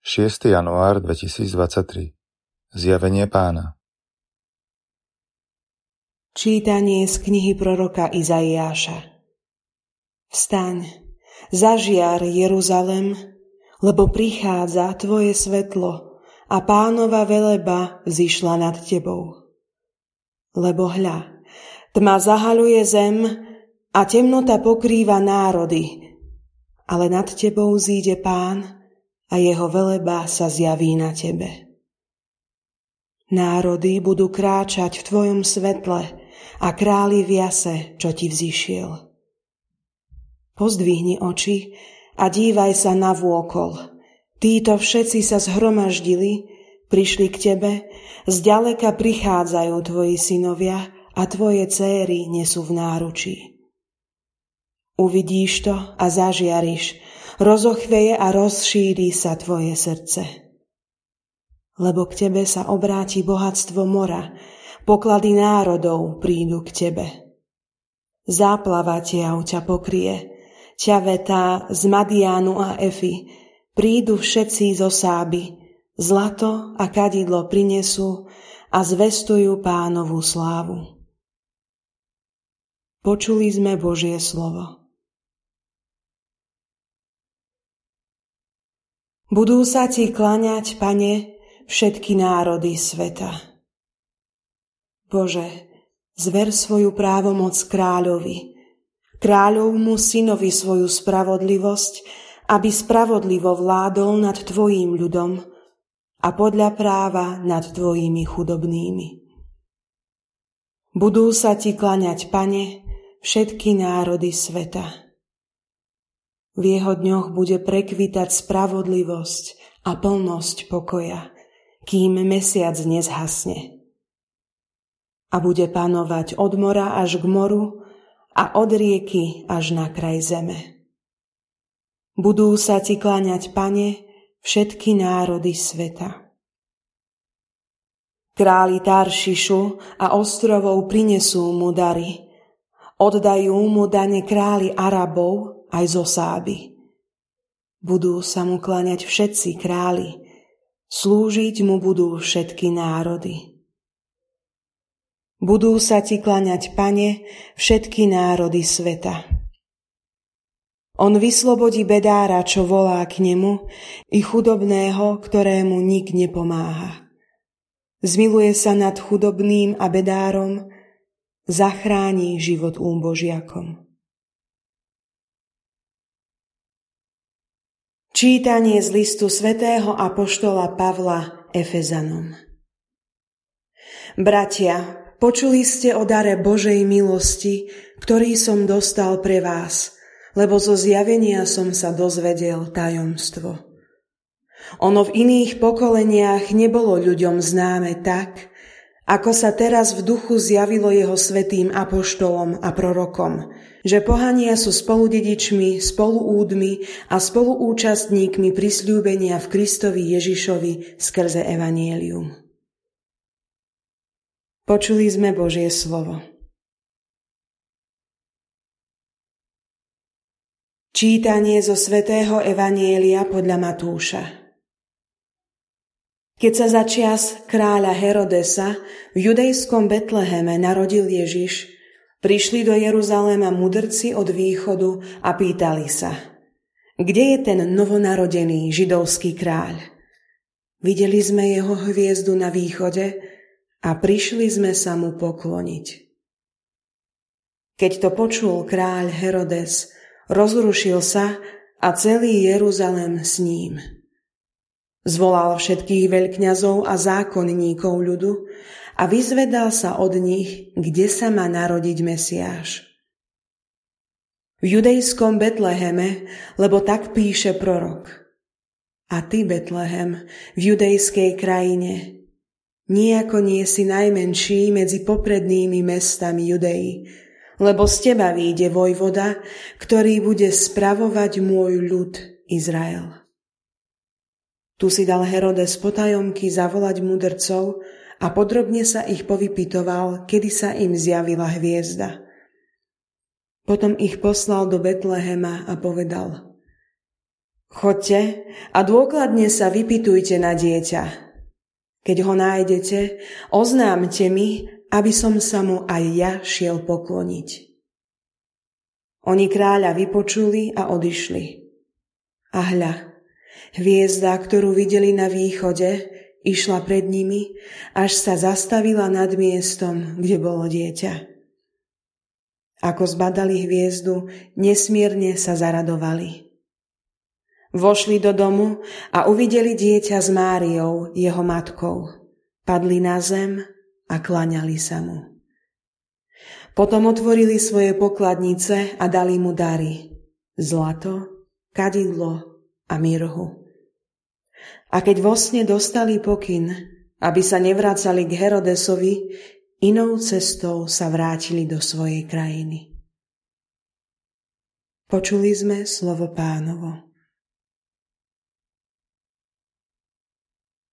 6. január 2023 Zjavenie pána Čítanie z knihy proroka Izaiáša Vstaň, zažiar Jeruzalem, lebo prichádza tvoje svetlo a pánova veleba zišla nad tebou. Lebo hľa, tma zahaluje zem a temnota pokrýva národy, ale nad tebou zíde pán a jeho veleba sa zjaví na tebe. Národy budú kráčať v tvojom svetle a králi v jase, čo ti vzýšiel. Pozdvihni oči a dívaj sa na vôkol. Títo všetci sa zhromaždili, prišli k tebe, zďaleka prichádzajú tvoji synovia a tvoje céry nesú v náručí. Uvidíš to a zažiariš, rozochveje a rozšíri sa tvoje srdce. Lebo k tebe sa obráti bohatstvo mora, poklady národov prídu k tebe. Záplava tiav ťa pokrie, ťavetá z Madiánu a Efy, prídu všetci zo Sáby, zlato a kadidlo prinesú a zvestujú pánovú slávu. Počuli sme Božie slovo. Budú sa ti klaňať, pane, všetky národy sveta. Bože, zver svoju právomoc kráľovi, kráľovmu synovi svoju spravodlivosť, aby spravodlivo vládol nad tvojím ľudom a podľa práva nad tvojimi chudobnými. Budú sa ti klaňať, pane, všetky národy sveta. V jeho dňoch bude prekvitať spravodlivosť a plnosť pokoja, kým mesiac nezhasne. A bude panovať od mora až k moru a od rieky až na kraj zeme. Budú sa ti kláňať, pane, všetky národy sveta. Králi Taršišu a ostrovov prinesú mu dary. Oddajú mu dane králi Arabov aj zo Sáby. Budú sa mu klaňať všetci králi, slúžiť mu budú všetky národy. Budú sa ti klaňať, pane, všetky národy sveta. On vyslobodí bedára, čo volá k nemu, i chudobného, ktorému nik nepomáha. Zmiluje sa nad chudobným a bedárom, zachráni život úbožiakom. Čítanie z listu svätého Apoštola Pavla Efezanom Bratia, počuli ste o dare Božej milosti, ktorý som dostal pre vás, lebo zo zjavenia som sa dozvedel tajomstvo. Ono v iných pokoleniach nebolo ľuďom známe tak, ako sa teraz v duchu zjavilo jeho svetým apoštolom a prorokom – že pohania sú spoludedičmi, spoluúdmi a spoluúčastníkmi prisľúbenia v Kristovi Ježišovi skrze Evanielium. Počuli sme Božie slovo. Čítanie zo svätého Evanielia podľa Matúša Keď sa začias kráľa Herodesa v judejskom Betleheme narodil Ježiš, Prišli do Jeruzalema mudrci od východu a pýtali sa, kde je ten novonarodený židovský kráľ? Videli sme jeho hviezdu na východe a prišli sme sa mu pokloniť. Keď to počul kráľ Herodes, rozrušil sa a celý Jeruzalem s ním. Zvolal všetkých veľkňazov a zákonníkov ľudu a vyzvedal sa od nich, kde sa má narodiť Mesiáš. V judejskom Betleheme, lebo tak píše prorok. A ty, Betlehem, v judejskej krajine, nejako nie si najmenší medzi poprednými mestami Judei, lebo z teba výjde vojvoda, ktorý bude spravovať môj ľud Izrael. Tu si dal Herodes potajomky zavolať mudrcov, a podrobne sa ich povypitoval, kedy sa im zjavila hviezda. Potom ich poslal do Betlehema a povedal Chodte a dôkladne sa vypitujte na dieťa. Keď ho nájdete, oznámte mi, aby som sa mu aj ja šiel pokloniť. Oni kráľa vypočuli a odišli. A hľa, hviezda, ktorú videli na východe, išla pred nimi, až sa zastavila nad miestom, kde bolo dieťa. Ako zbadali hviezdu, nesmierne sa zaradovali. Vošli do domu a uvideli dieťa s Máriou, jeho matkou. Padli na zem a klaňali sa mu. Potom otvorili svoje pokladnice a dali mu dary. Zlato, kadidlo a mirhu. A keď vo sne dostali pokyn, aby sa nevracali k Herodesovi, inou cestou sa vrátili do svojej krajiny. Počuli sme slovo pánovo.